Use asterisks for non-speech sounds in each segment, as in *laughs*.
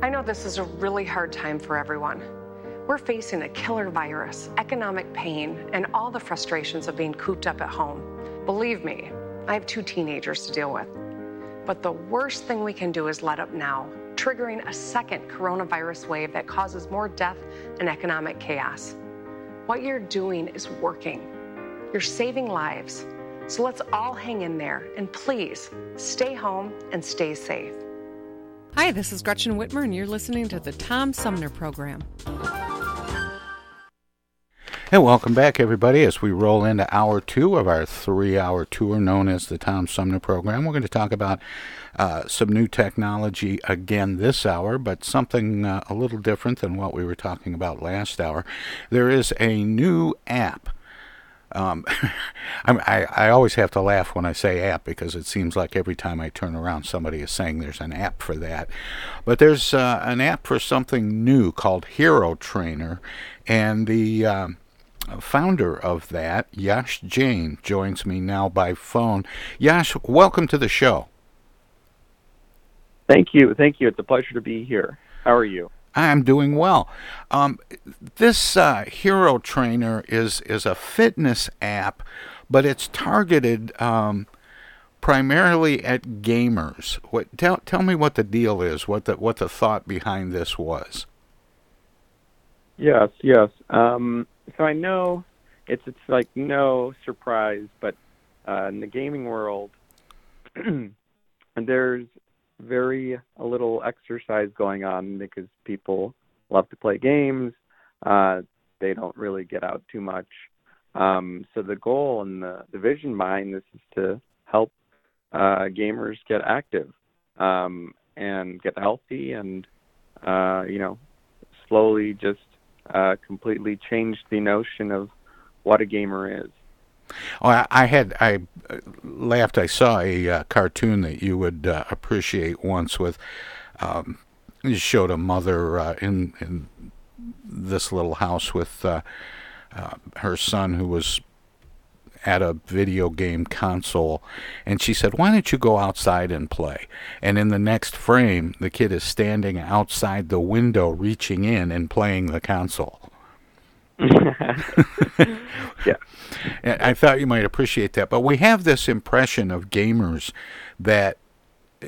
I know this is a really hard time for everyone. We're facing a killer virus, economic pain, and all the frustrations of being cooped up at home. Believe me, I have two teenagers to deal with. But the worst thing we can do is let up now, triggering a second coronavirus wave that causes more death and economic chaos. What you're doing is working. You're saving lives. So let's all hang in there and please stay home and stay safe. Hi, this is Gretchen Whitmer, and you're listening to the Tom Sumner Program. And welcome back, everybody, as we roll into hour two of our three hour tour known as the Tom Sumner Program. We're going to talk about uh, some new technology again this hour, but something uh, a little different than what we were talking about last hour. There is a new app. Um, *laughs* I, I always have to laugh when I say app because it seems like every time I turn around, somebody is saying there's an app for that. But there's uh, an app for something new called Hero Trainer, and the um, founder of that, Yash Jain, joins me now by phone. Yash, welcome to the show. Thank you. Thank you. It's a pleasure to be here. How are you? I'm doing well. Um, this uh, Hero Trainer is is a fitness app, but it's targeted um, primarily at gamers. What tell tell me what the deal is? What the what the thought behind this was? Yes, yes. Um, so I know it's it's like no surprise, but uh, in the gaming world, *clears throat* there's very a little exercise going on because people love to play games. Uh, they don't really get out too much. Um, so the goal and the, the vision behind this is to help uh, gamers get active um, and get healthy and uh, you know slowly just uh, completely change the notion of what a gamer is. Oh, I, I had I uh, laughed. I saw a uh, cartoon that you would uh, appreciate once with. Um, you showed a mother uh, in in this little house with uh, uh, her son who was at a video game console and she said why don't you go outside and play and in the next frame the kid is standing outside the window reaching in and playing the console *laughs* yeah. I thought you might appreciate that. But we have this impression of gamers that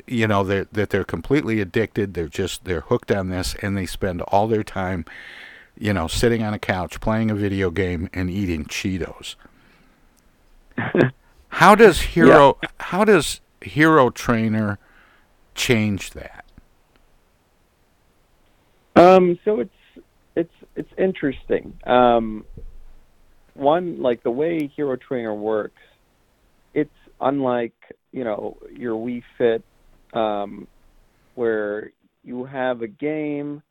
you know they're, that they're completely addicted. They're just they're hooked on this, and they spend all their time, you know, sitting on a couch playing a video game and eating Cheetos. *laughs* how does hero yeah. how does hero trainer change that? Um, so it's it's it's interesting. Um, one like the way Hero Trainer works, it's unlike you know your Wii Fit, um, where you have a game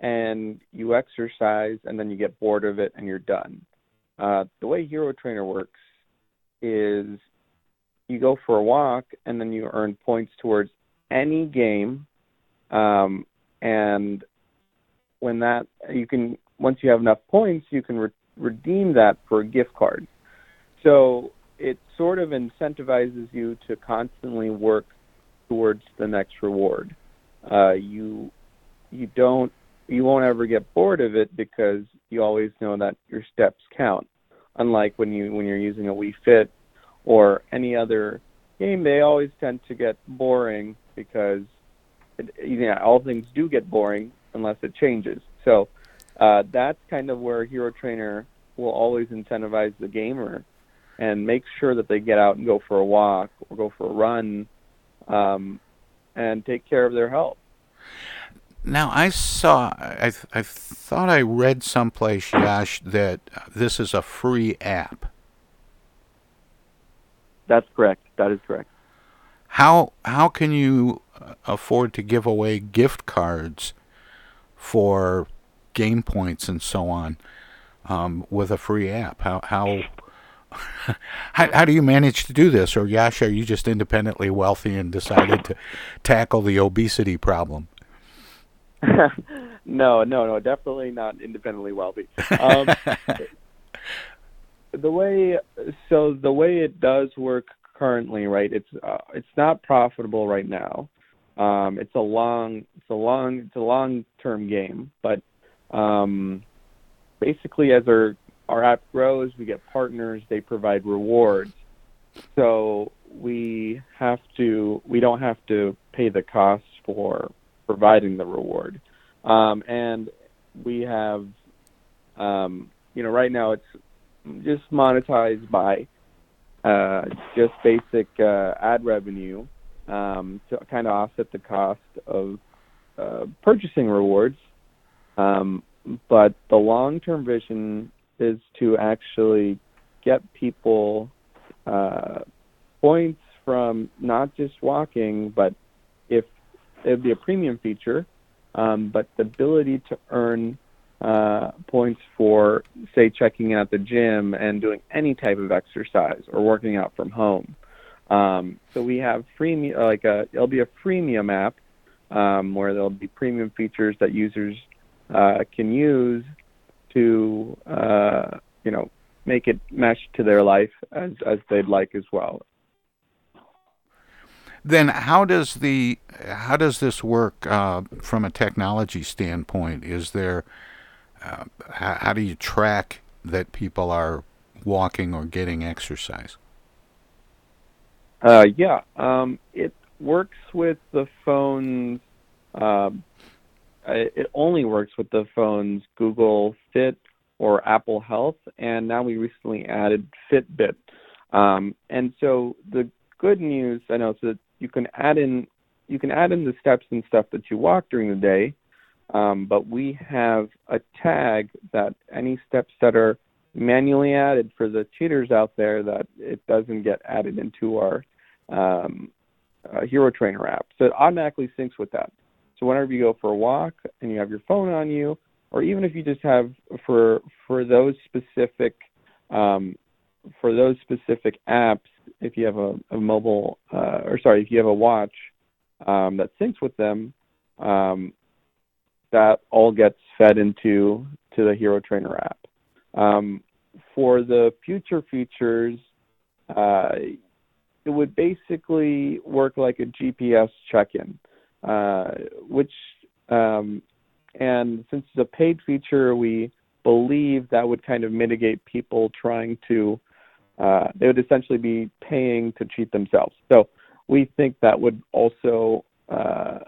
and you exercise and then you get bored of it and you're done. Uh, the way Hero Trainer works is you go for a walk and then you earn points towards any game, um, and when that you can once you have enough points, you can re- redeem that for a gift card. So it sort of incentivizes you to constantly work towards the next reward. Uh, you you don't you won't ever get bored of it because you always know that your steps count. Unlike when you when you're using a Wii Fit or any other game, they always tend to get boring because it, you know, all things do get boring unless it changes. So uh, that's kind of where Hero Trainer will always incentivize the gamer and make sure that they get out and go for a walk or go for a run um, and take care of their health. Now I saw, I, I thought I read someplace, Yash, that this is a free app. That's correct. That is correct. How how can you afford to give away gift cards for game points and so on um, with a free app? How how, *laughs* how how do you manage to do this? Or Yash, are you just independently wealthy and decided to tackle the obesity problem? *laughs* no, no, no, definitely not independently wealthy. Um, *laughs* the way so the way it does work currently, right? It's uh, it's not profitable right now. Um, it's a long it's a long it's a long term game, but um, basically as our our app grows, we get partners. They provide rewards, so we have to we don't have to pay the cost for providing the reward. Um, and we have, um, you know, right now it's just monetized by uh, just basic uh, ad revenue um, to kind of offset the cost of uh, purchasing rewards. Um, but the long-term vision is to actually get people uh, points from not just walking, but if it would be a premium feature, um, but the ability to earn uh, points for, say, checking out the gym and doing any type of exercise or working out from home. Um, so we have free, like a, it'll be a freemium app um, where there'll be premium features that users uh, can use to, uh, you know, make it mesh to their life as as they'd like as well. Then how does the how does this work uh, from a technology standpoint? Is there uh, how, how do you track that people are walking or getting exercise? Uh, yeah, um, it works with the phones. Uh, it only works with the phones Google Fit or Apple Health, and now we recently added Fitbit. Um, and so the good news, I know, is that you can add in you can add in the steps and stuff that you walk during the day, um, but we have a tag that any steps that are manually added for the cheaters out there that it doesn't get added into our um, Hero Trainer app. So it automatically syncs with that. So whenever you go for a walk and you have your phone on you, or even if you just have for for those specific um, for those specific apps, if you have a, a mobile uh, or sorry, if you have a watch um, that syncs with them, um, that all gets fed into to the Hero Trainer app. Um, for the future features, uh, it would basically work like a GPS check-in, uh, which um, and since it's a paid feature, we believe that would kind of mitigate people trying to uh, they would essentially be paying to cheat themselves. So we think that would also uh,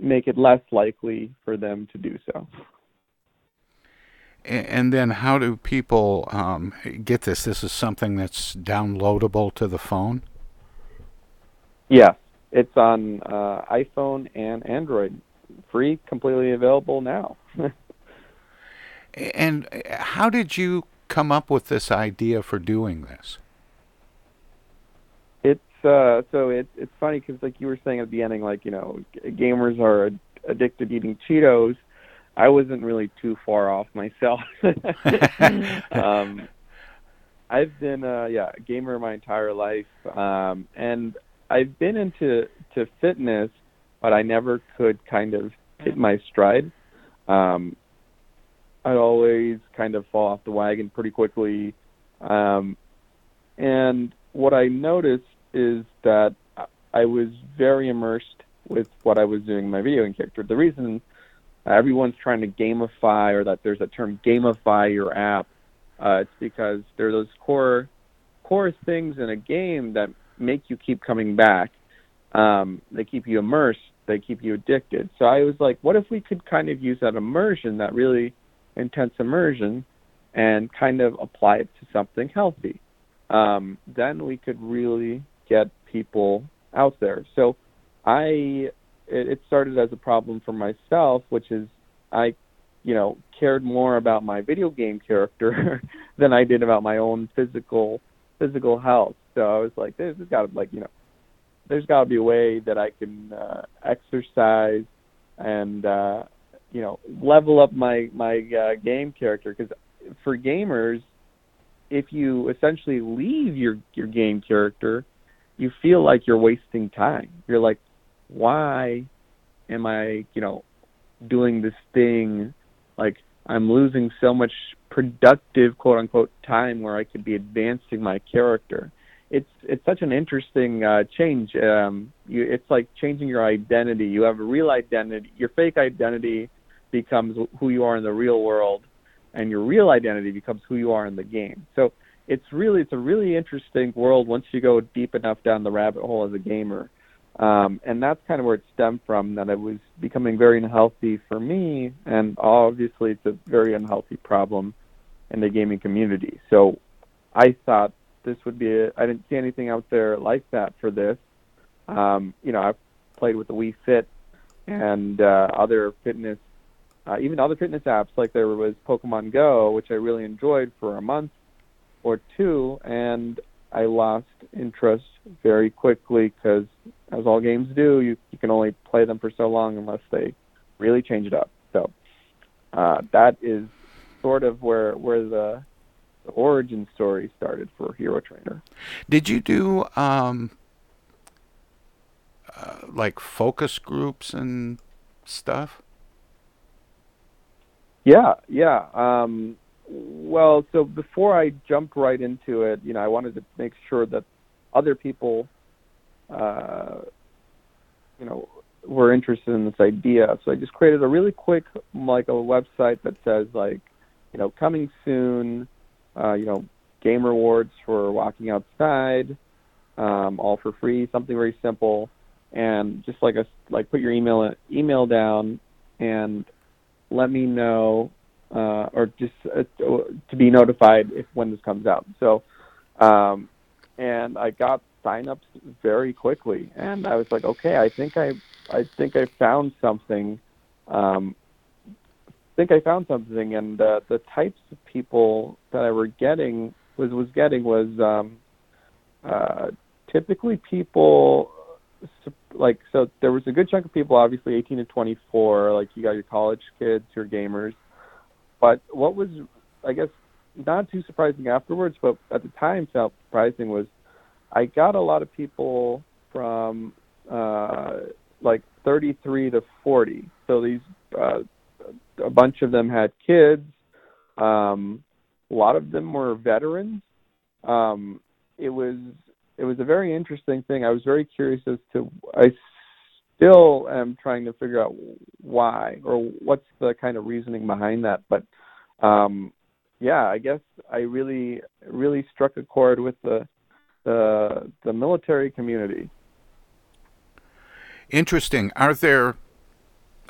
make it less likely for them to do so. And then, how do people um, get this? This is something that's downloadable to the phone. Yes, it's on uh, iPhone and Android, free, completely available now. *laughs* and how did you come up with this idea for doing this? It's uh, so it's it's funny because like you were saying at the beginning, like you know, gamers are addicted to eating Cheetos. I wasn't really too far off myself. *laughs* um, I've been uh, yeah a gamer my entire life, um, and I've been into to fitness, but I never could kind of hit my stride. um, I'd always kind of fall off the wagon pretty quickly. Um, and what I noticed is that I was very immersed with what I was doing in my video game character. The reason everyone's trying to gamify, or that there's a term gamify your app, uh, it's because there are those core core things in a game that make you keep coming back. Um, they keep you immersed. They keep you addicted. So I was like, what if we could kind of use that immersion, that really intense immersion, and kind of apply it to something healthy? Um, then we could really get people out there. So I it, it started as a problem for myself, which is I you know cared more about my video game character *laughs* than I did about my own physical physical health. So I was like, there's got to like you know, there's got to be a way that I can uh, exercise and uh, you know level up my my uh, game character because for gamers, if you essentially leave your your game character, you feel like you're wasting time. You're like, why am I you know doing this thing like I'm losing so much productive quote unquote time where I could be advancing my character. It's it's such an interesting uh, change. Um, you, it's like changing your identity. You have a real identity. Your fake identity becomes who you are in the real world, and your real identity becomes who you are in the game. So it's really it's a really interesting world once you go deep enough down the rabbit hole as a gamer. Um, and that's kind of where it stemmed from that it was becoming very unhealthy for me, and obviously it's a very unhealthy problem in the gaming community. So I thought this would be, I didn't see anything out there like that for this. Um, you know, I've played with the Wii Fit and uh, other fitness, uh, even other fitness apps like there was Pokemon Go, which I really enjoyed for a month or two, and I lost interest very quickly because, as all games do, you you can only play them for so long unless they really change it up. So uh, that is sort of where where the, the origin story started for Hero Trainer. Did you do um, uh, like focus groups and stuff? Yeah, yeah. Um, well, so before I jumped right into it, you know, I wanted to make sure that other people, uh, you know, were interested in this idea. So I just created a really quick, like a website that says like, you know, coming soon, uh, you know, game rewards for walking outside, um, all for free, something very simple, and just like a like put your email email down and let me know uh, or just uh, to be notified if when this comes out. So, um, and I got signups very quickly, and I was like, okay, I think I, I think I found something. Um, think I found something, and uh, the types of people that I were getting was was getting was um, uh, typically people like so there was a good chunk of people obviously 18 to 24 like you got your college kids your gamers but what was, I guess, not too surprising afterwards, but at the time felt surprising was I got a lot of people from uh, like 33 to 40. So these, uh, a bunch of them had kids. Um, a lot of them were veterans. Um, it was it was a very interesting thing. I was very curious as to I still am trying to figure out why or what's the kind of reasoning behind that. But um, yeah, I guess I really really struck a chord with the the the military community. Interesting. Are there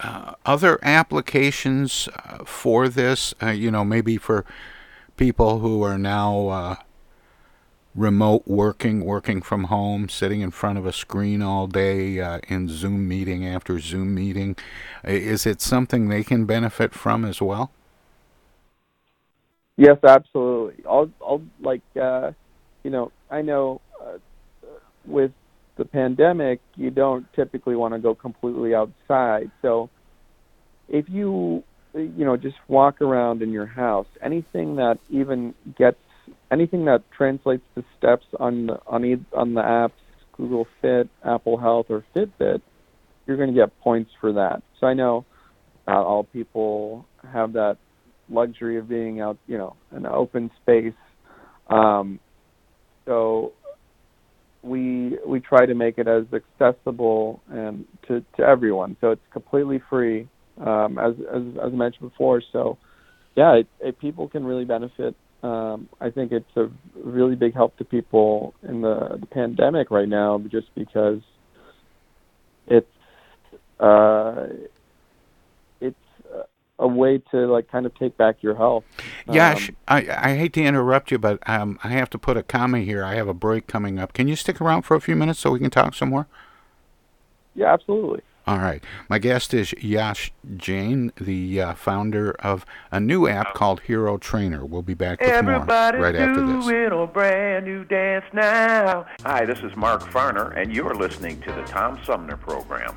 uh, other applications uh, for this? Uh, you know, maybe for people who are now uh, remote working, working from home, sitting in front of a screen all day uh, in Zoom meeting after Zoom meeting. Is it something they can benefit from as well? Yes, absolutely. I'll, I'll like, uh, you know, I know with the pandemic, you don't typically want to go completely outside. So if you, you know, just walk around in your house, anything that even gets anything that translates to steps on the, on on the apps, Google Fit, Apple Health, or Fitbit, you're going to get points for that. So I know Not all people have that luxury of being out, you know, in an open space. Um, so we we try to make it as accessible and to, to everyone. So it's completely free, um, as, as as mentioned before. So yeah, it, it, people can really benefit. Um, I think it's a really big help to people in the, the pandemic right now, just because it's uh, a way to like kind of take back your health. Yash, um, I, I hate to interrupt you, but um, I have to put a comma here. I have a break coming up. Can you stick around for a few minutes so we can talk some more? Yeah, absolutely. All right. My guest is Yash Jain, the uh, founder of a new app called Hero Trainer. We'll be back with Everybody more right after this. doing a brand new dance now. Hi, this is Mark Farner, and you're listening to the Tom Sumner Program.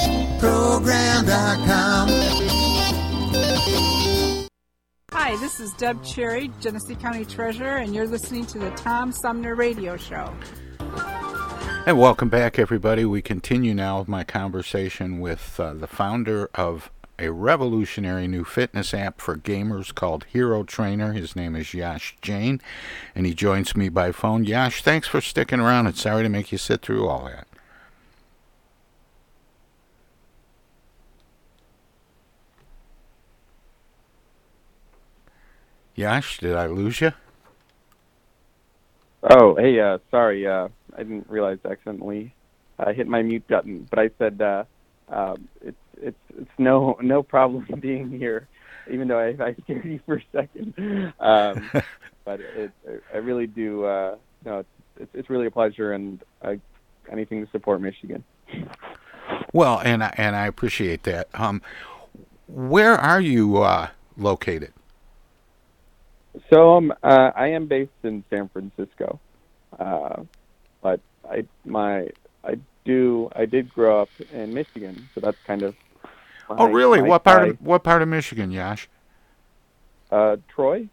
Sumner program.com. Hi, this is Deb Cherry, Genesee County Treasurer, and you're listening to the Tom Sumner Radio Show. And welcome back, everybody. We continue now with my conversation with uh, the founder of a revolutionary new fitness app for gamers called Hero Trainer. His name is Yash Jain, and he joins me by phone. Yash, thanks for sticking around. It's sorry to make you sit through all that. Yash, did I lose you? Oh, hey, uh, sorry, uh, I didn't realize I accidentally I hit my mute button. But I said uh, um, it's it's it's no no problem *laughs* being here, even though I, I scared you for a second. Um, *laughs* but it, I really do. Uh, no, it's it's really a pleasure, and I, anything to support Michigan. Well, and I, and I appreciate that. Um, where are you uh, located? So um, uh, I am based in San Francisco, uh, but I my I do I did grow up in Michigan, so that's kind of. oh, really? my What part of what part of Michigan, Yash? Uh, Troy.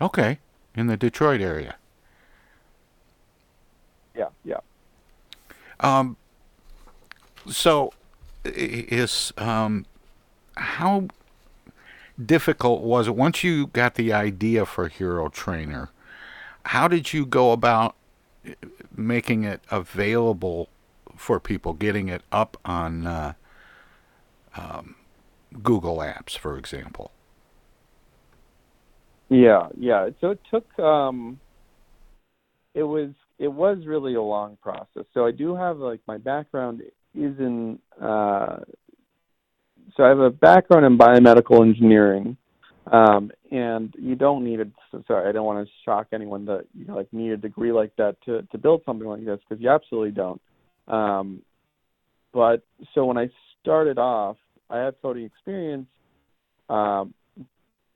Okay, in the Detroit area. Yeah, yeah. Um, so, is um, how difficult was it once you got the idea for Hero Trainer? How did you go about making it available for people, getting it up on uh, um, Google Apps, for example? Yeah, yeah. So it took um it was it was really a long process. So I do have like my background is in uh so I have a background in biomedical engineering. Um and you don't need a so sorry, I don't want to shock anyone that you know, like need a degree like that to to build something like this because you absolutely don't. Um but so when I started off, I had coding experience um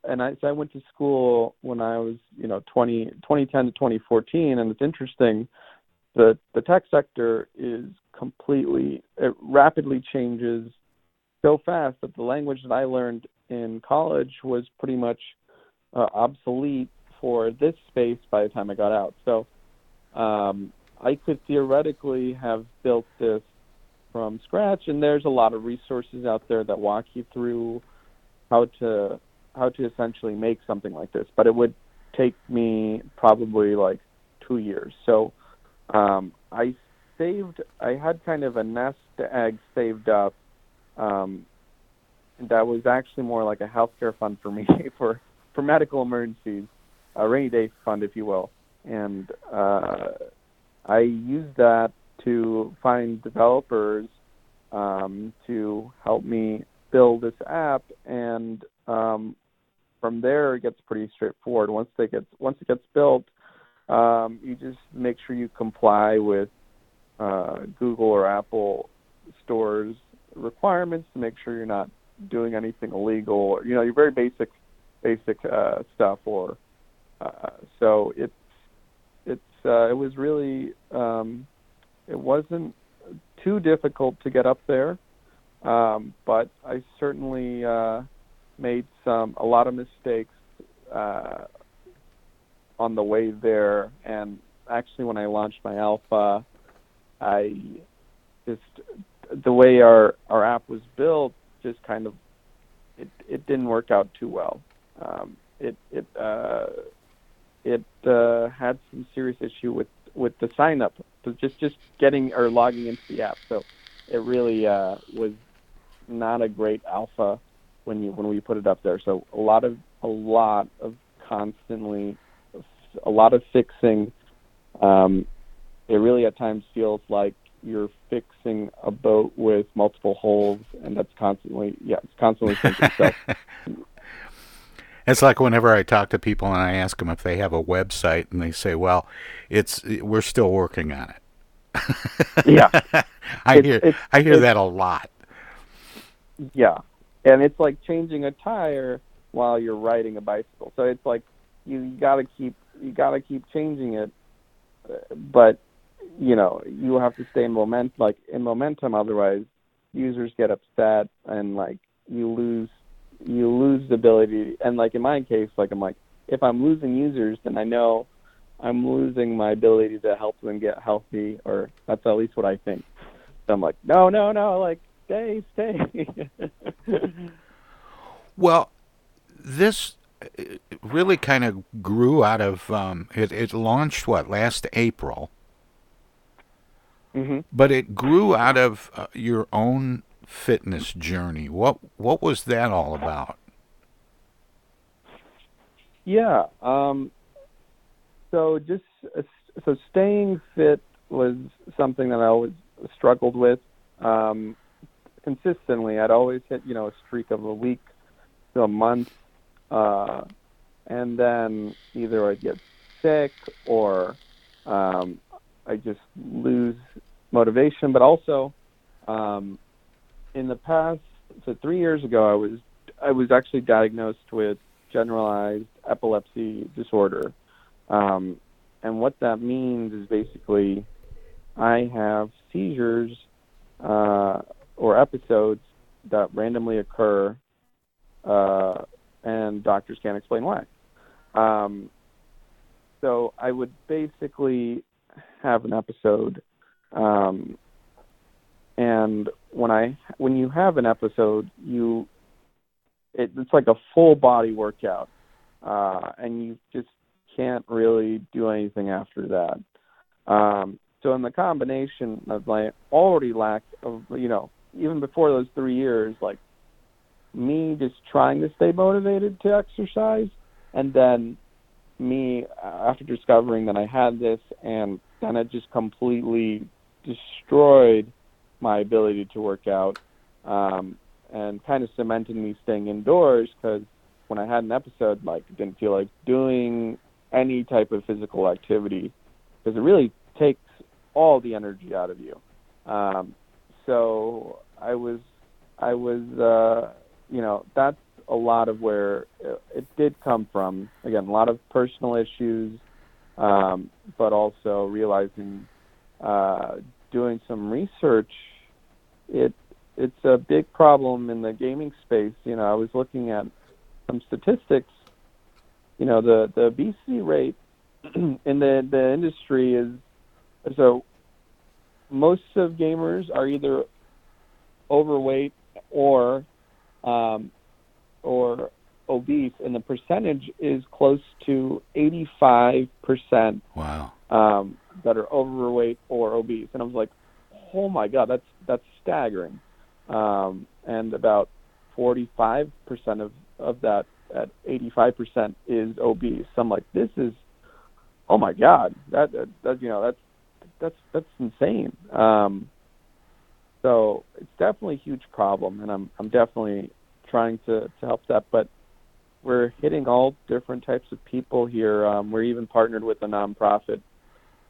and I so I went to school when I was you know 20, 2010 to 2014, and it's interesting. The the tech sector is completely it rapidly changes so fast that the language that I learned in college was pretty much uh, obsolete for this space by the time I got out. So um, I could theoretically have built this from scratch, and there's a lot of resources out there that walk you through how to how to essentially make something like this, but it would take me probably like two years. So um, I saved. I had kind of a nest egg saved up. Um, that was actually more like a healthcare fund for me *laughs* for for medical emergencies, a rainy day fund, if you will. And uh, I used that to find developers um, to help me build this app and um, from there it gets pretty straightforward. Once they get once it gets built, um, you just make sure you comply with uh, Google or Apple stores requirements to make sure you're not doing anything illegal. Or, you know, your very basic basic uh, stuff. Or uh, so it's it's uh, it was really um, it wasn't too difficult to get up there, um, but I certainly uh, made some a lot of mistakes uh, on the way there. And actually, when I launched my alpha, I just the way our our app was built just kind of it it didn't work out too well. Um, it it uh, it uh, had some serious issue with with the sign up, so just just getting or logging into the app. So it really uh, was not a great alpha when you when we put it up there. So a lot of a lot of constantly a lot of fixing. Um, it really at times feels like you're fixing a boat with multiple holes, and that's constantly yeah, it's constantly sinking *laughs* stuff. It's like whenever I talk to people and I ask them if they have a website, and they say, "Well, it's we're still working on it." *laughs* Yeah. I It's- hear it's- I hear that a lot. Yeah, and it's like changing a tire while you're riding a bicycle. So it's like you, you got to keep you got to keep changing it, uh, but you know you have to stay in moment like in momentum. Otherwise, users get upset and like you lose you lose the ability. And like in my case, like I'm like, if I'm losing users, then I know I'm losing my ability to help them get healthy, or that's at least what I think. So I'm like, no, no, no, like stay, stay. *laughs* Well, this uh, really kind of grew out of um, it. It launched what last April, hmm but it grew out of uh, your own fitness journey. What what was that all about? Yeah. Um, so just uh, so staying fit was something that I always struggled with um, consistently. I'd always hit you know a streak of a week to a month, uh, and then either I'd get sick or um, I just lose motivation. But also, um, in the past, so three years ago, I was I was actually diagnosed with generalized epilepsy disorder. Um, and what that means is basically I have seizures uh, or episodes that randomly occur, uh, and doctors can't explain why. Um, so I would basically have an episode, um, and when I when you have an episode, you it, it's like a full body workout, uh, and you just can't really do anything after that. Um, so in the combination of my already lack of, you know, even before those three years, like me just trying to stay motivated to exercise, and then me uh, after discovering that I had this, and then it just completely destroyed my ability to work out. Um, and kind of cemented me staying indoors because when I had an episode, like, didn't feel like doing any type of physical activity because it really takes all the energy out of you. Um, so I was, I was, uh, you know, that's a lot of where it, it did come from. Again, a lot of personal issues, um, but also realizing, uh, doing some research, it it's a big problem in the gaming space. You know, I was looking at some statistics. You know, the the obesity rate *clears throat* in the the industry is so most of gamers are either overweight or um, or obese, and the percentage is close to 85 percent. Wow. Um, that are overweight or obese, and I was like, oh my god, that's that's staggering um, and about 45% of, of that at 85% is obese. So I'm like, this is, oh my god, that, that, that you know that's that's that's insane. Um, so it's definitely a huge problem, and I'm I'm definitely trying to to help that, but we're hitting all different types of people here. Um, we're even partnered with a nonprofit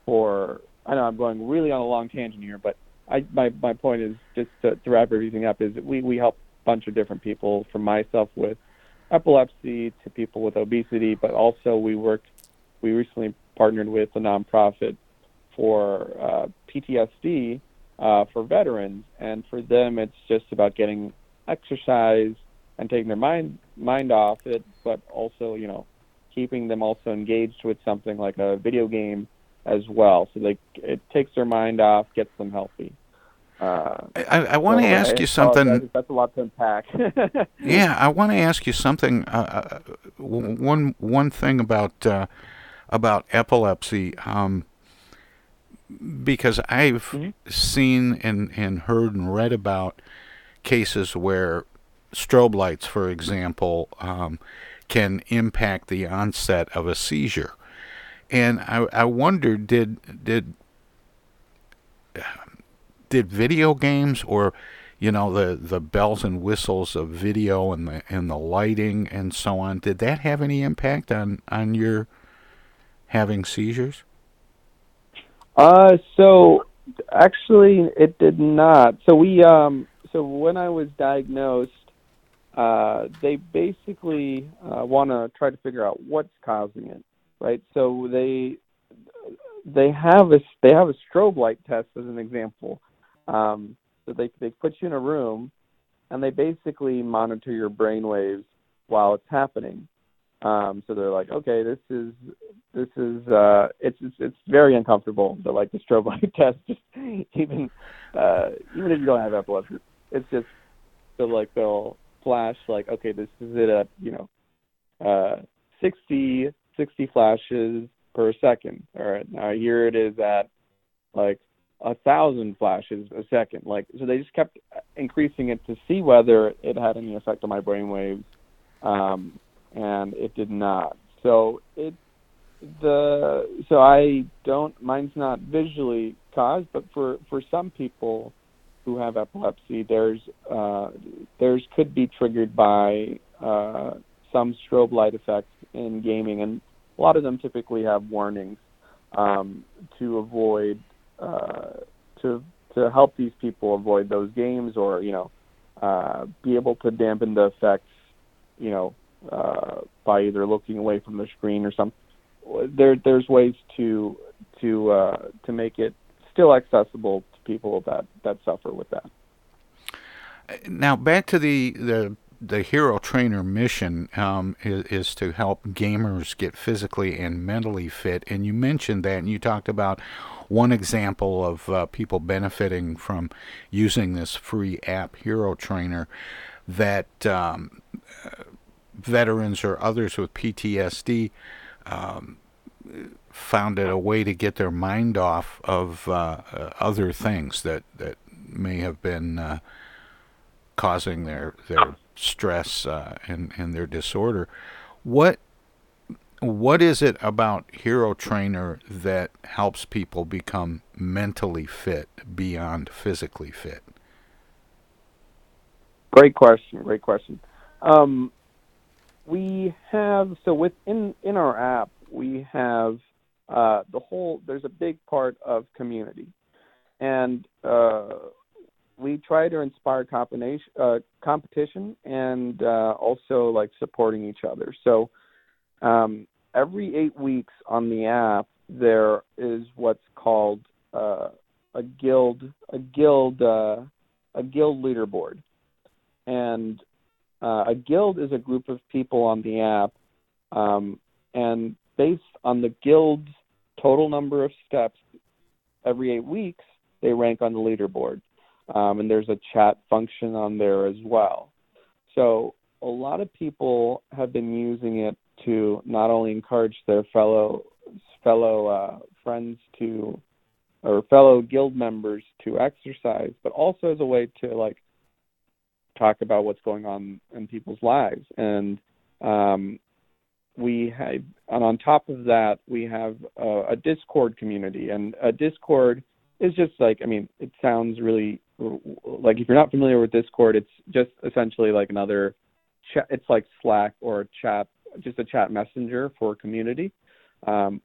for. I know I'm going really on a long tangent here, but I my my point is just to, to wrap everything up is that we we help a bunch of different people from myself with epilepsy to people with obesity, but also we worked we recently partnered with a nonprofit for uh, PTSD uh, for veterans, and for them it's just about getting exercise and taking their mind mind off it, but also you know keeping them also engaged with something like a video game as well. So they it takes their mind off, gets them healthy. Uh, I, I want to so ask I you something. if That's a lot to unpack. *laughs* yeah, I want to ask you something. Uh, uh, one one thing about uh, about epilepsy, um, because I've seen and, and heard and read about cases where strobe lights, for example, um, can impact the onset of a seizure. And I, I wondered, did did did video games or you know the the bells and whistles of video and the and the lighting and so on did that have any impact on on your having seizures Uh, so actually, it did not. So we, um, so when I was diagnosed, uh, they basically uh, want to try to figure out what's causing it, right? So they they have a they have a strobe light test as an example. Um, so they they put you in a room, and they basically monitor your brain waves while it's happening. Um, so they're like, okay, this is this is uh, it's, it's it's very uncomfortable. The like the strobe *laughs* light test, just even uh, even if you don't have epilepsy, it's just so like they'll flash like, okay, this is it at you know uh, 60 60 flashes per second. All right, now here it is at like a thousand flashes a second. Like so, they just kept increasing it to see whether it had any effect on my brain waves, um, and it did not. So it the so I don't mine's not visually caused, but for for some people who have epilepsy, there's uh, there's could be triggered by uh, some strobe light effects in gaming, and a lot of them typically have warnings um, to avoid uh, to to help these people avoid those games, or you know, uh, be able to dampen the effects, you know, uh, by either looking away from the screen or something. There there's ways to to uh, to make it still accessible to people that that suffer with that. Now back to the the the hero trainer mission um, is, is, to help gamers get physically and mentally fit. And you mentioned that and you talked about one example of uh, people benefiting from using this free app hero trainer that um, veterans or others with ptsd um, found it a way to get their mind off of uh, uh, other things that, that may have been uh, causing their their stress uh, and and their disorder. What what is it about Hero Trainer that helps people become mentally fit beyond physically fit? Great question. Great question. Um, we have so within in our app we have uh, the whole. There's a big part of community, and uh, we try to inspire combination, uh, competition and uh, also like supporting each other. So um, every eight weeks on the app, there is what's called uh, a guild, a guild, uh, a guild leaderboard, and uh, a guild is a group of people on the app, um, and based on the guild's total number of steps every eight weeks, they rank on the leaderboard um, and there's a chat function on there as well. So a lot of people have been using it to not only encourage their fellow fellow uh, friends to or fellow guild members to exercise, but also as a way to like talk about what's going on in people's lives. And um, we had, and on top of that, we have a, a Discord community, and a Discord is just like, I mean, it sounds really like if you're not familiar with Discord, it's just essentially like another chat. It's like Slack or chat, just a chat messenger for community. Um,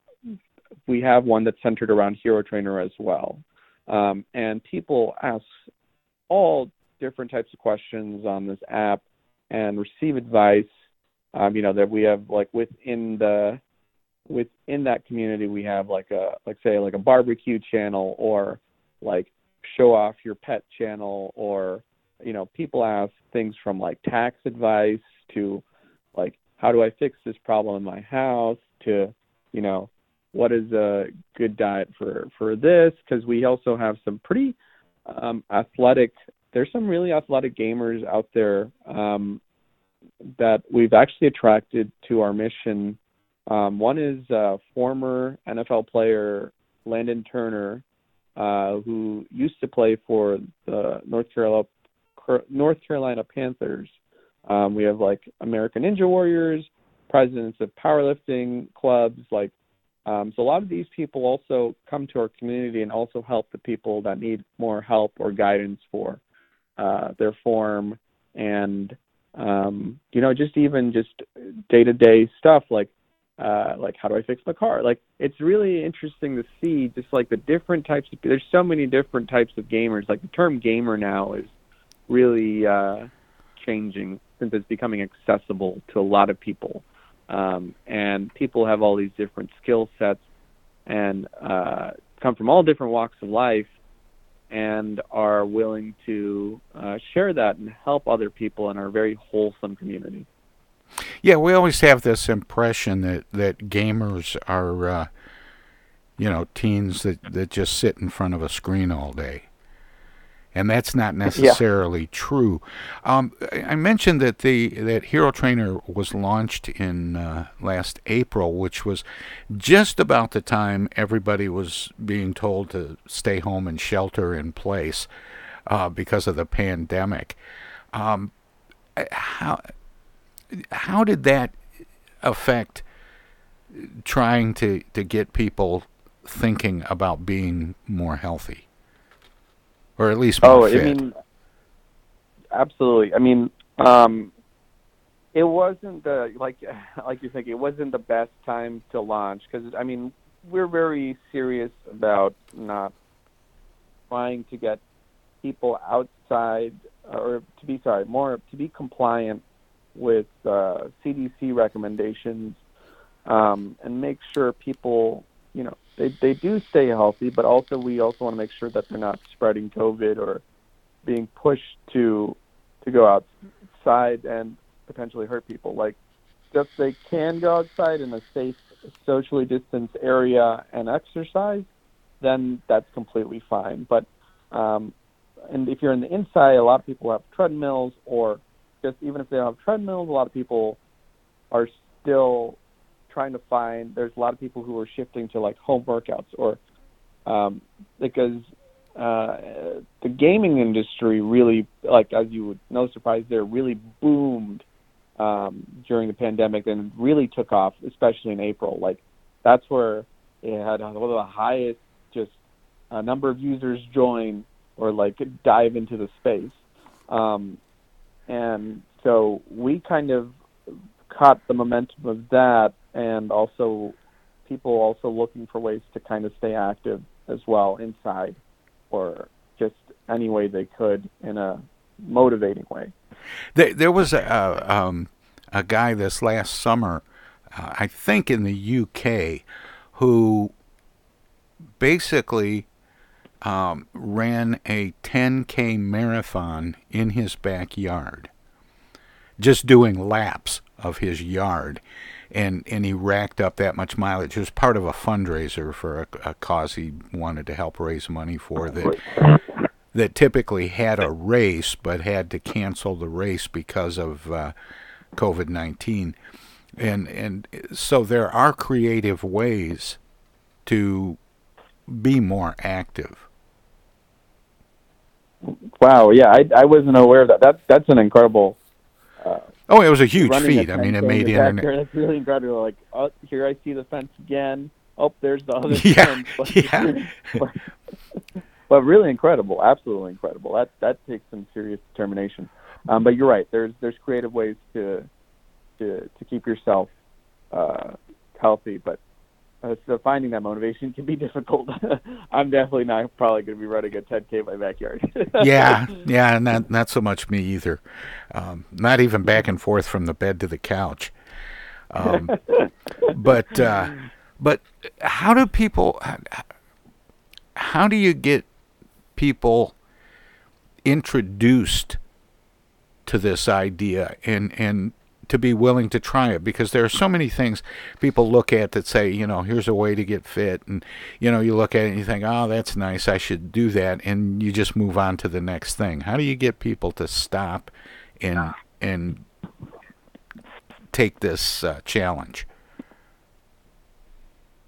we have one that's centered around Hero Trainer as well, um, and people ask all different types of questions on this app and receive advice. Um, you know that we have like within the within that community we have like a like say like a barbecue channel or like show off your pet channel or you know people ask things from like tax advice to like how do i fix this problem in my house to you know what is a good diet for for this? Because we also have some pretty um athletic there's some really athletic gamers out there um that we've actually attracted to our mission. Um one is uh former nfl player landon turner uh, who used to play for the North Carolina North Carolina Panthers. Um, we have like American Ninja Warriors, presidents of powerlifting clubs, like um, so a lot of these people also come to our community and also help the people that need more help or guidance for uh, their form and um, you know just even just day to day stuff like uh, like how do I fix my car? Like it's really interesting to see just like the different types of there's so many different types of gamers. Like the term gamer now is really uh, changing since it's becoming accessible to a lot of people. Um, and people have all these different skill sets and uh, come from all different walks of life. and are willing to uh, share that and help other people in our very wholesome community. Yeah, we always have this impression that that gamers are, uh, you know, teens that that just sit in front of a screen all day and that's not necessarily yeah. true. Um, I mentioned that the that Hero Trainer was launched in uh, last April, which was just about the time everybody was being told to stay home and shelter in place uh, because of the pandemic. Um, how how did that affect trying to to get people thinking about being more healthy? or at least oh, fit. I mean, absolutely. I mean, um, it wasn't the like *laughs* like you think it wasn't the best time to launch because I mean we're very serious about not trying to get people outside or to be sorry more to be compliant with uh, CDC recommendations um, and make sure people you know they they do stay healthy, but also we also want to make sure that they're not spreading COVID or being pushed to to go outside and potentially hurt people. Like if they can go outside in a safe, socially distanced area and exercise, then that's completely fine. But um, and if you're in the inside, a lot of people have treadmills, or just even if they don't have treadmills, a lot of people are still trying to find. There's a lot of people who are shifting to like home workouts or um, because uh, the gaming industry really, like as you would no surprise there, really boomed um, during the pandemic and really took off, especially in April. Like that's where it had one of the highest just uh, number of users join or like dive into the space. Um, and so we kind of caught the momentum of that and also people also looking for ways to kind of stay active as well inside or just any way they could in a motivating way. There, there was a, um, a guy this last summer, uh, I think in the UK, who basically um, ran a 10K marathon in his backyard, just doing laps of his yard and and he racked up that much mileage. It was part of a fundraiser for a, a cause he wanted to help raise money for that that typically had a race but had to cancel the race because of uh, COVID nineteen, and and so there are creative ways to be more active. Wow, yeah, I I wasn't aware of that. That that's an incredible uh, Oh, it was a huge feat. I mean, it made the internet. That's really incredible. Like, oh, here I see the fence again. Oh, there's the other *laughs* yeah, fence. *laughs* yeah. but, *laughs* but really incredible, absolutely incredible. That that takes some serious determination. Um, but you're right. There's there's creative ways to to to keep yourself uh, healthy, but uh, so finding that motivation can be *laughs* difficult. *laughs* I'm definitely not probably going to be running a 10k in my backyard. *laughs* yeah, yeah, not not so much me either. Um, not even back and forth from the bed to the couch. Um, but uh, but how do people? How do you get people introduced to this idea and and to be willing to try it because there are so many things people look at that say, you know, here's a way to get fit. And, you know, you look at it and you think, oh, that's nice. I should do that. And you just move on to the next thing. How do you get people to stop and, and take this uh, challenge?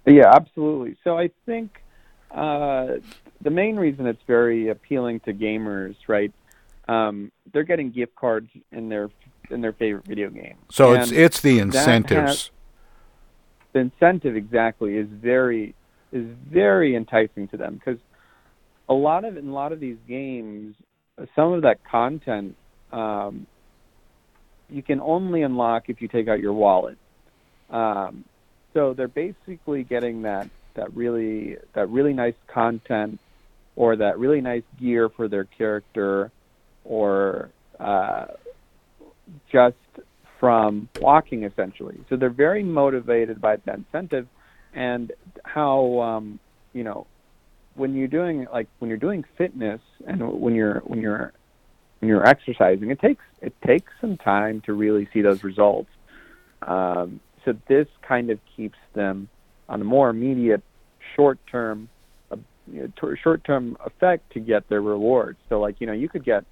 Yeah, absolutely. So I think uh, the main reason it's very appealing to gamers, right? Um, they're getting gift cards in their in their favorite video game. So and it's it's the incentives. Has, the incentive exactly is very is very enticing to them because a lot of in a lot of these games, some of that content um, you can only unlock if you take out your wallet. Um, so they're basically getting that that really that really nice content or that really nice gear for their character or uh, just from walking essentially. So they're very motivated by that incentive and how um, you know when you're doing like when you're doing fitness and when you're when you're when you're exercising, it takes it takes some time to really see those results. Um, so this kind of keeps them on a more immediate, short-term, uh, you know, t- short-term effect to get their rewards. So like you know you could get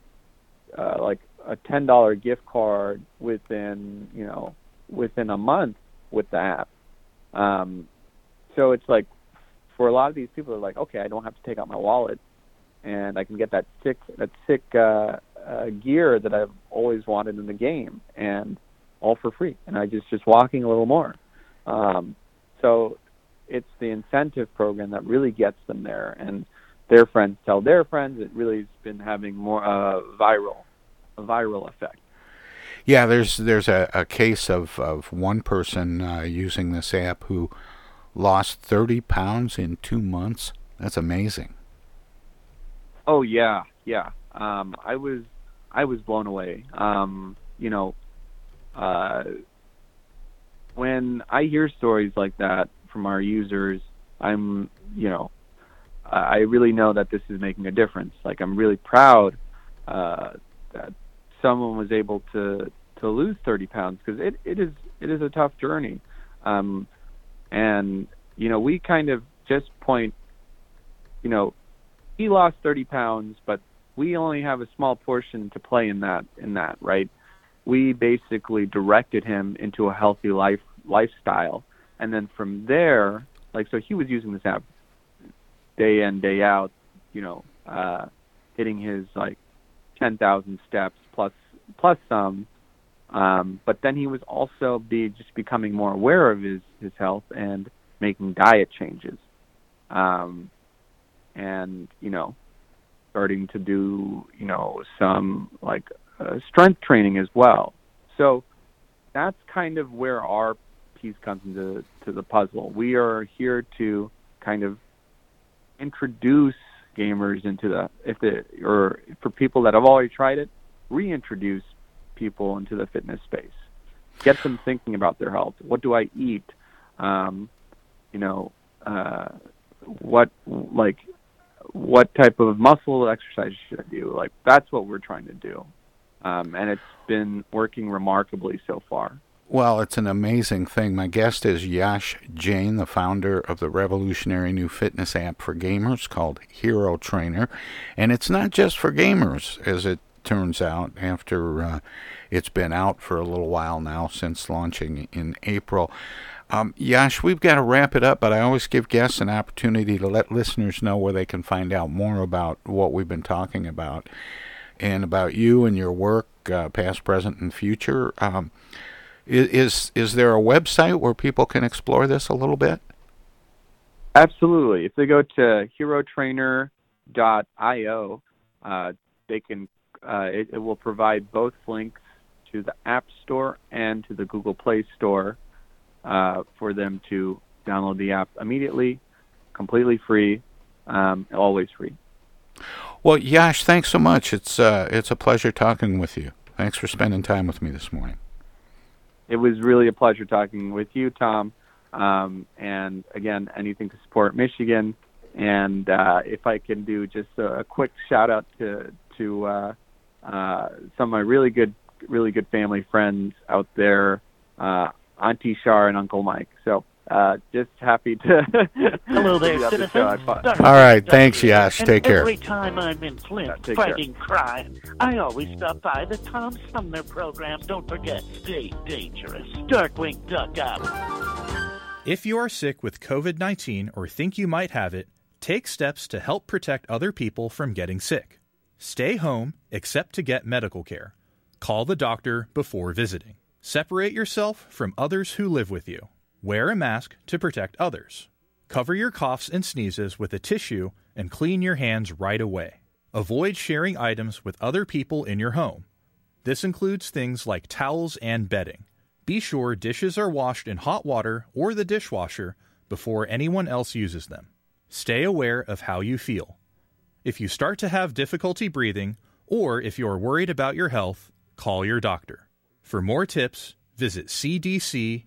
uh, like a ten dollar gift card within you know within a month with the app. Um, so it's like for a lot of these people, are like, okay, I don't have to take out my wallet, and I can get that sick that sick uh, uh, gear that I've always wanted in the game, and all for free. And I just just walking a little more. Um, so it's the incentive program that really gets them there, and their friends tell their friends. It really has been having more uh, viral, viral effect. Yeah, there's there's a, a case of, of one person uh, using this app who lost 30 pounds in two months. That's amazing. Oh yeah, yeah. Um, I was I was blown away. Um, you know, uh, when I hear stories like that from our users, I'm you know, I really know that this is making a difference. Like I'm really proud uh, that someone was able to to lose 30 pounds because it, it is it is a tough journey. Um, and you know, we kind of just point, you know, he lost 30 pounds, but we only have a small portion to play in that in that, right? We basically directed him into a healthy life lifestyle, and then from there, like so, he was using this app day in day out, you know, uh, hitting his like 10,000 steps plus plus some. Um, but then he was also be just becoming more aware of his his health and making diet changes, um, and you know, starting to do you know some like uh, strength training as well. So that's kind of where our piece comes into to the puzzle. We are here to kind of introduce gamers into the if the or for people that have already tried it, reintroduce people into the fitness space. Get them thinking about their health. What do I eat? Um, you know, uh, what like what type of muscle exercise should I do? Like that's what we're trying to do, um, and it's been working remarkably so far. Well, it's an amazing thing. My guest is Yash Jain, the founder of the revolutionary new fitness app for gamers called Hero Trainer. And it's not just for gamers, as it turns out, after uh, it's been out for a little while now since launching in April. Um, Yash, we've got to wrap it up, but I always give guests an opportunity to let listeners know where they can find out more about what we've been talking about and about you and your work, uh, past, present, and future. Um, is is there a website where people can explore this a little bit? Absolutely. If they go to herotrainer.io, uh, they can. Uh, it, it, will provide both links to the App Store and to the Google Play Store uh, for them to download the app immediately, completely free, um, always free. Well, Yash, thanks so much. It's uh, it's a pleasure talking with you. Thanks for spending time with me this morning it was really a pleasure talking with you, Tom. Um, and again, anything to support Michigan. And uh, if I can do just a, a quick shout out to to uh, uh, some of my really good, really good family friends out there, uh, Auntie Shar and Uncle Mike. So uh, just happy to. *laughs* Hello there, *laughs* citizens. The All right, thanks, Yash. Take care. Every time I'm in Flint yeah, fighting care. crime, I always stop by the Tom Sumner program. Don't forget, stay dangerous. Darkwing Duck out. If you are sick with COVID 19 or think you might have it, take steps to help protect other people from getting sick. Stay home except to get medical care. Call the doctor before visiting. Separate yourself from others who live with you. Wear a mask to protect others. Cover your coughs and sneezes with a tissue and clean your hands right away. Avoid sharing items with other people in your home. This includes things like towels and bedding. Be sure dishes are washed in hot water or the dishwasher before anyone else uses them. Stay aware of how you feel. If you start to have difficulty breathing, or if you are worried about your health, call your doctor. For more tips, visit cdc.gov.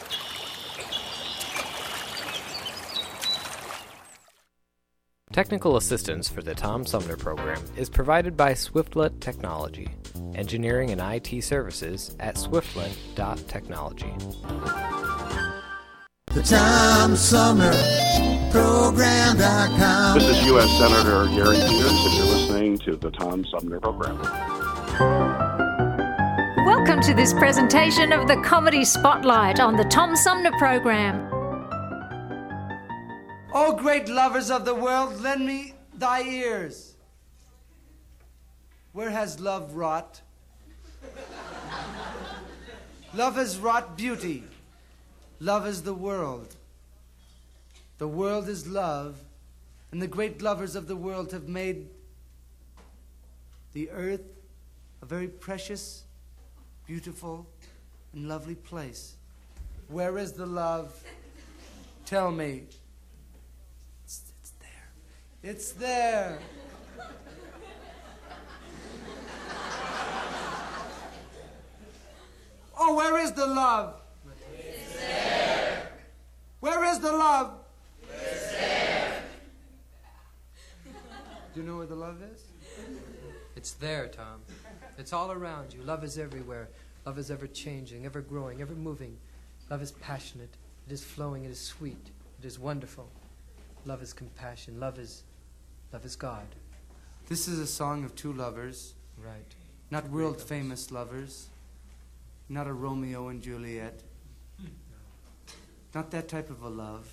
Technical assistance for the Tom Sumner program is provided by Swiftlet Technology, engineering and IT services at swiftlet.technology. The Tom Sumner Program.com. This is U.S. Senator Gary Peters, and you're listening to the Tom Sumner Program. Welcome to this presentation of the Comedy Spotlight on the Tom Sumner Program. O great lovers of the world, lend me thy ears. Where has love wrought? love has wrought beauty. Love is the world. The world is love, and the great lovers of the world have made the earth a very precious, beautiful, and lovely place. Where is the love? Tell me. It's there. Oh, where is the love? It's there. Where is the love? It's there. Do you know where the love is? It's there, Tom. It's all around you. Love is everywhere. Love is ever changing, ever growing, ever moving. Love is passionate. It is flowing. It is sweet. It is wonderful. Love is compassion. Love is Love is God. This is a song of two lovers. Right. Not world famous lovers. Not a Romeo and Juliet. Not that type of a love.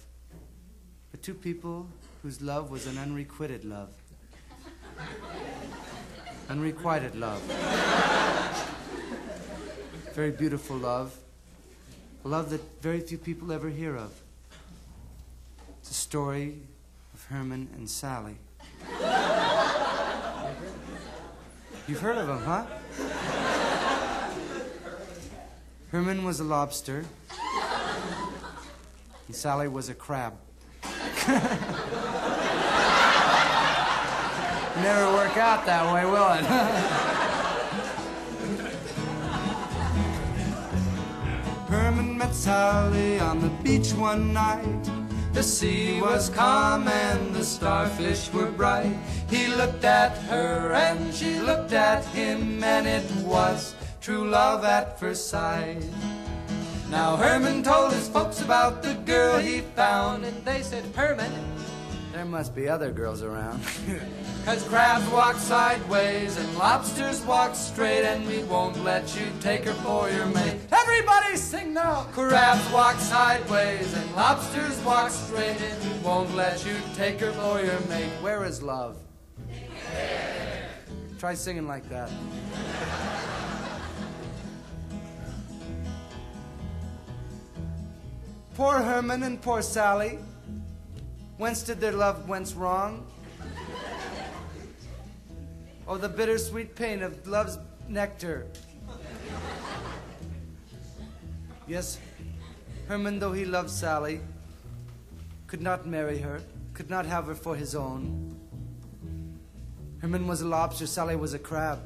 But two people whose love was an unrequited love. unrequited love. Very beautiful love. A love that very few people ever hear of. It's a story of Herman and Sally. You've heard of them, huh? Herman was a lobster. and Sally was a crab. *laughs* Never work out that way, will it? *laughs* Herman met Sally on the beach one night. The sea was calm and the starfish were bright. He looked at her and she looked at him, and it was true love at first sight. Now Herman told his folks about the girl he found, and they said, Herman, there must be other girls around. *laughs* Cause crabs walk sideways and lobsters walk straight, and we won't let you take her for your mate. Everybody sing now! Crabs walk sideways and lobsters walk straight, and we won't let you take her for your mate. Where is love? Try singing like that. Poor Herman and poor Sally. Whence did their love whence wrong? Oh, the bittersweet pain of love's nectar. Yes, Herman, though he loved Sally, could not marry her, could not have her for his own. Herman was a lobster, Sally was a crab.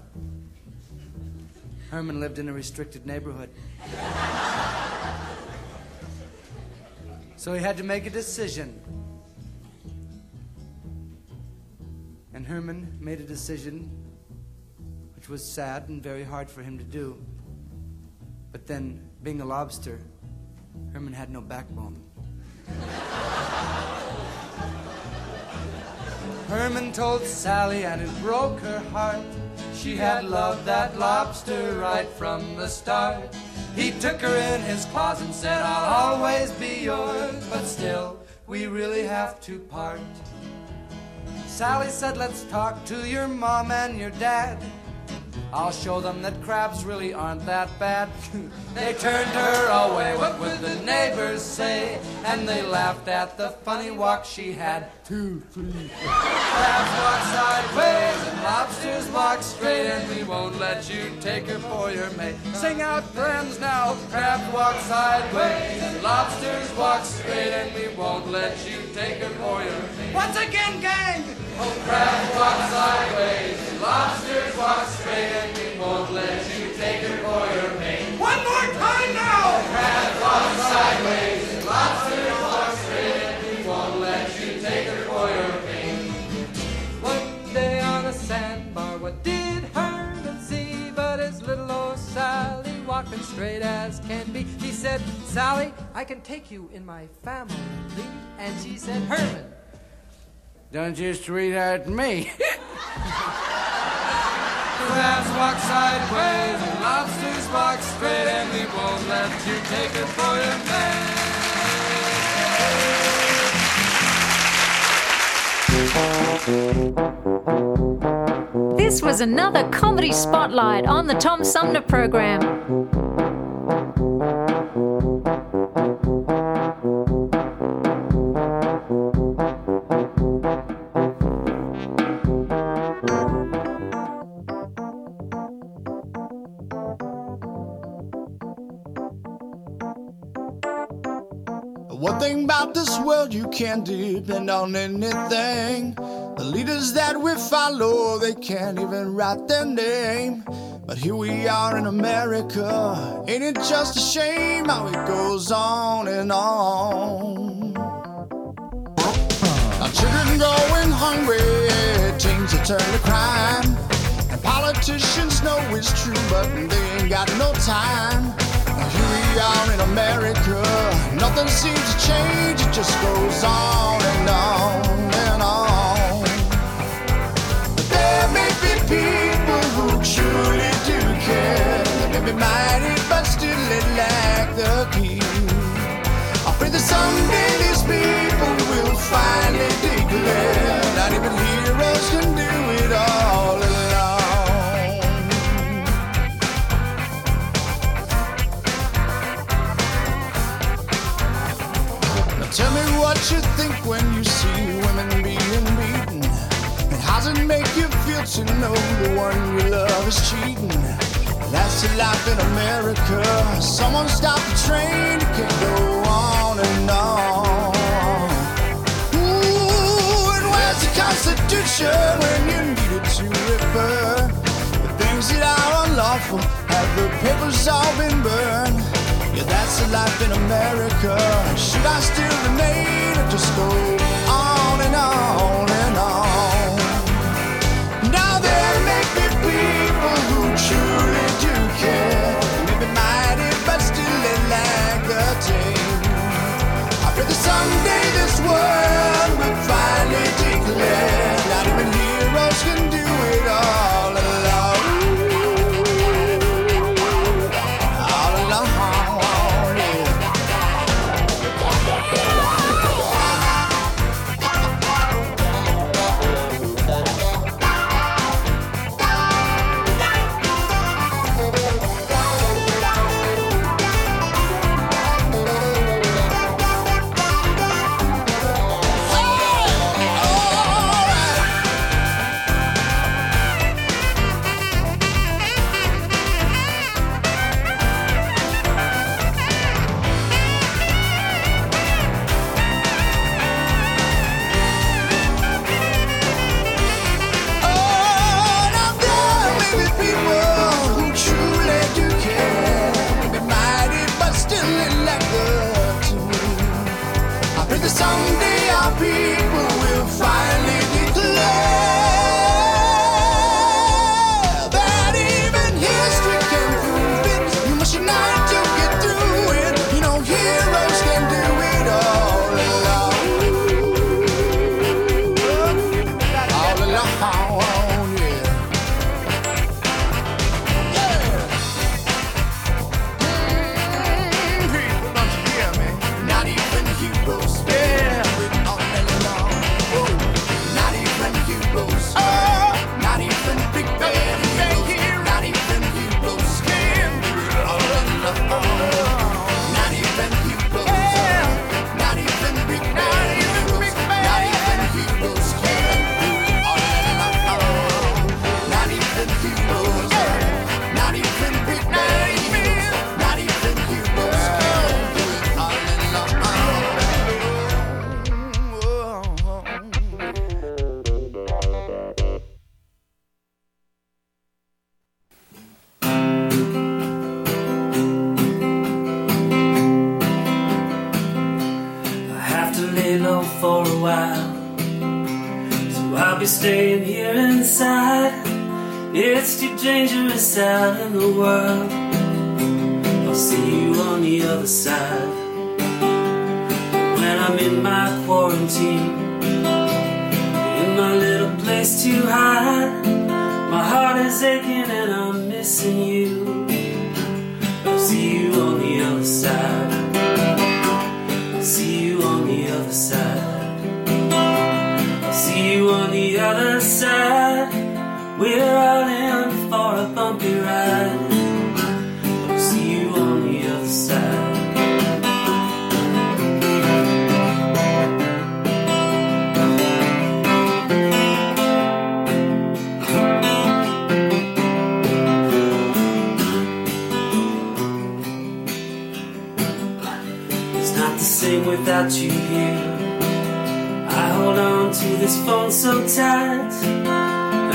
Herman lived in a restricted neighborhood. So he had to make a decision. And Herman made a decision which was sad and very hard for him to do. But then, being a lobster, Herman had no backbone. Herman told Sally, and it broke her heart. She had loved that lobster right from the start. He took her in his claws and said, I'll always be yours, but still, we really have to part. Sally said, Let's talk to your mom and your dad. I'll show them that crabs really aren't that bad. *laughs* they turned her away, what would the neighbors say? And they laughed at the funny walk she had. Two, three, four. Crabs walk sideways and lobsters walk straight, and we won't let you take her for your mate. Sing out, friends, now. Crabs walk sideways and lobsters walk straight, and we won't let you take her for your mate. Once again, gang! Oh, crabs walk sideways said, Sally, I can take you in my family. And she said, Herman, don't you sweetheart me. *laughs* Crabs walk sideways and lobsters walk straight, and we won't let you take it for your man. This was another comedy spotlight on the Tom Sumner program. Thing this world, you can't depend on anything. The leaders that we follow, they can't even write their name. But here we are in America. Ain't it just a shame how it goes on and on? Our children going hungry, teens are turn to crime. And politicians know it's true, but they ain't got no time. We are in America, nothing seems to change, it just goes on and on and on. But there may be people who truly do care, they may be mighty, but still they lack the key. To know the one you love is cheating? That's the life in America. Someone stop the train, it can go on and on. Ooh, and where's the Constitution when you need it to refer? The things that are unlawful have the papers all been burned. Yeah, that's the life in America. Should I still remain or just go on and on? Maybe mighty, but still the tame. I that someday this world We're all in for a bumpy ride. I'll see you on the other side. It's not the same without you here. I hold on to this phone so tight,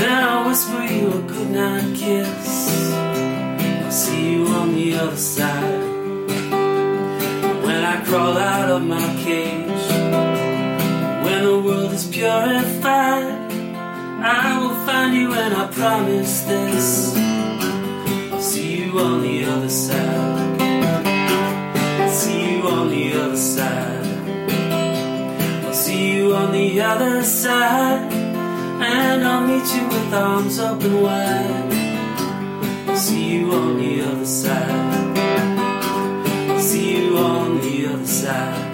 and I whisper you a goodnight kiss. I'll see you on the other side. When I crawl out of my cage, when the world is purified, I will find you and I promise this. I'll see you on the other side. I'll see you on the other side. I'll see you on the other side. And I'll meet you with arms open wide. See you on the other side. See you on the other side.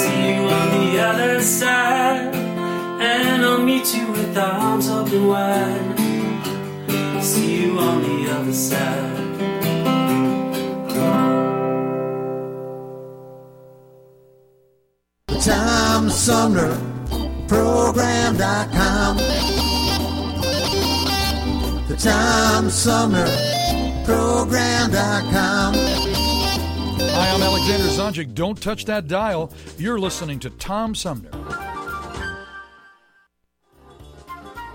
See you on the other side. And I'll meet you with arms open wide. See you on the other side. Tom Sumner Program.com. The Tom Sumner Program.com. Hi, I'm Alexander Zonjic. Don't touch that dial. You're listening to Tom Sumner.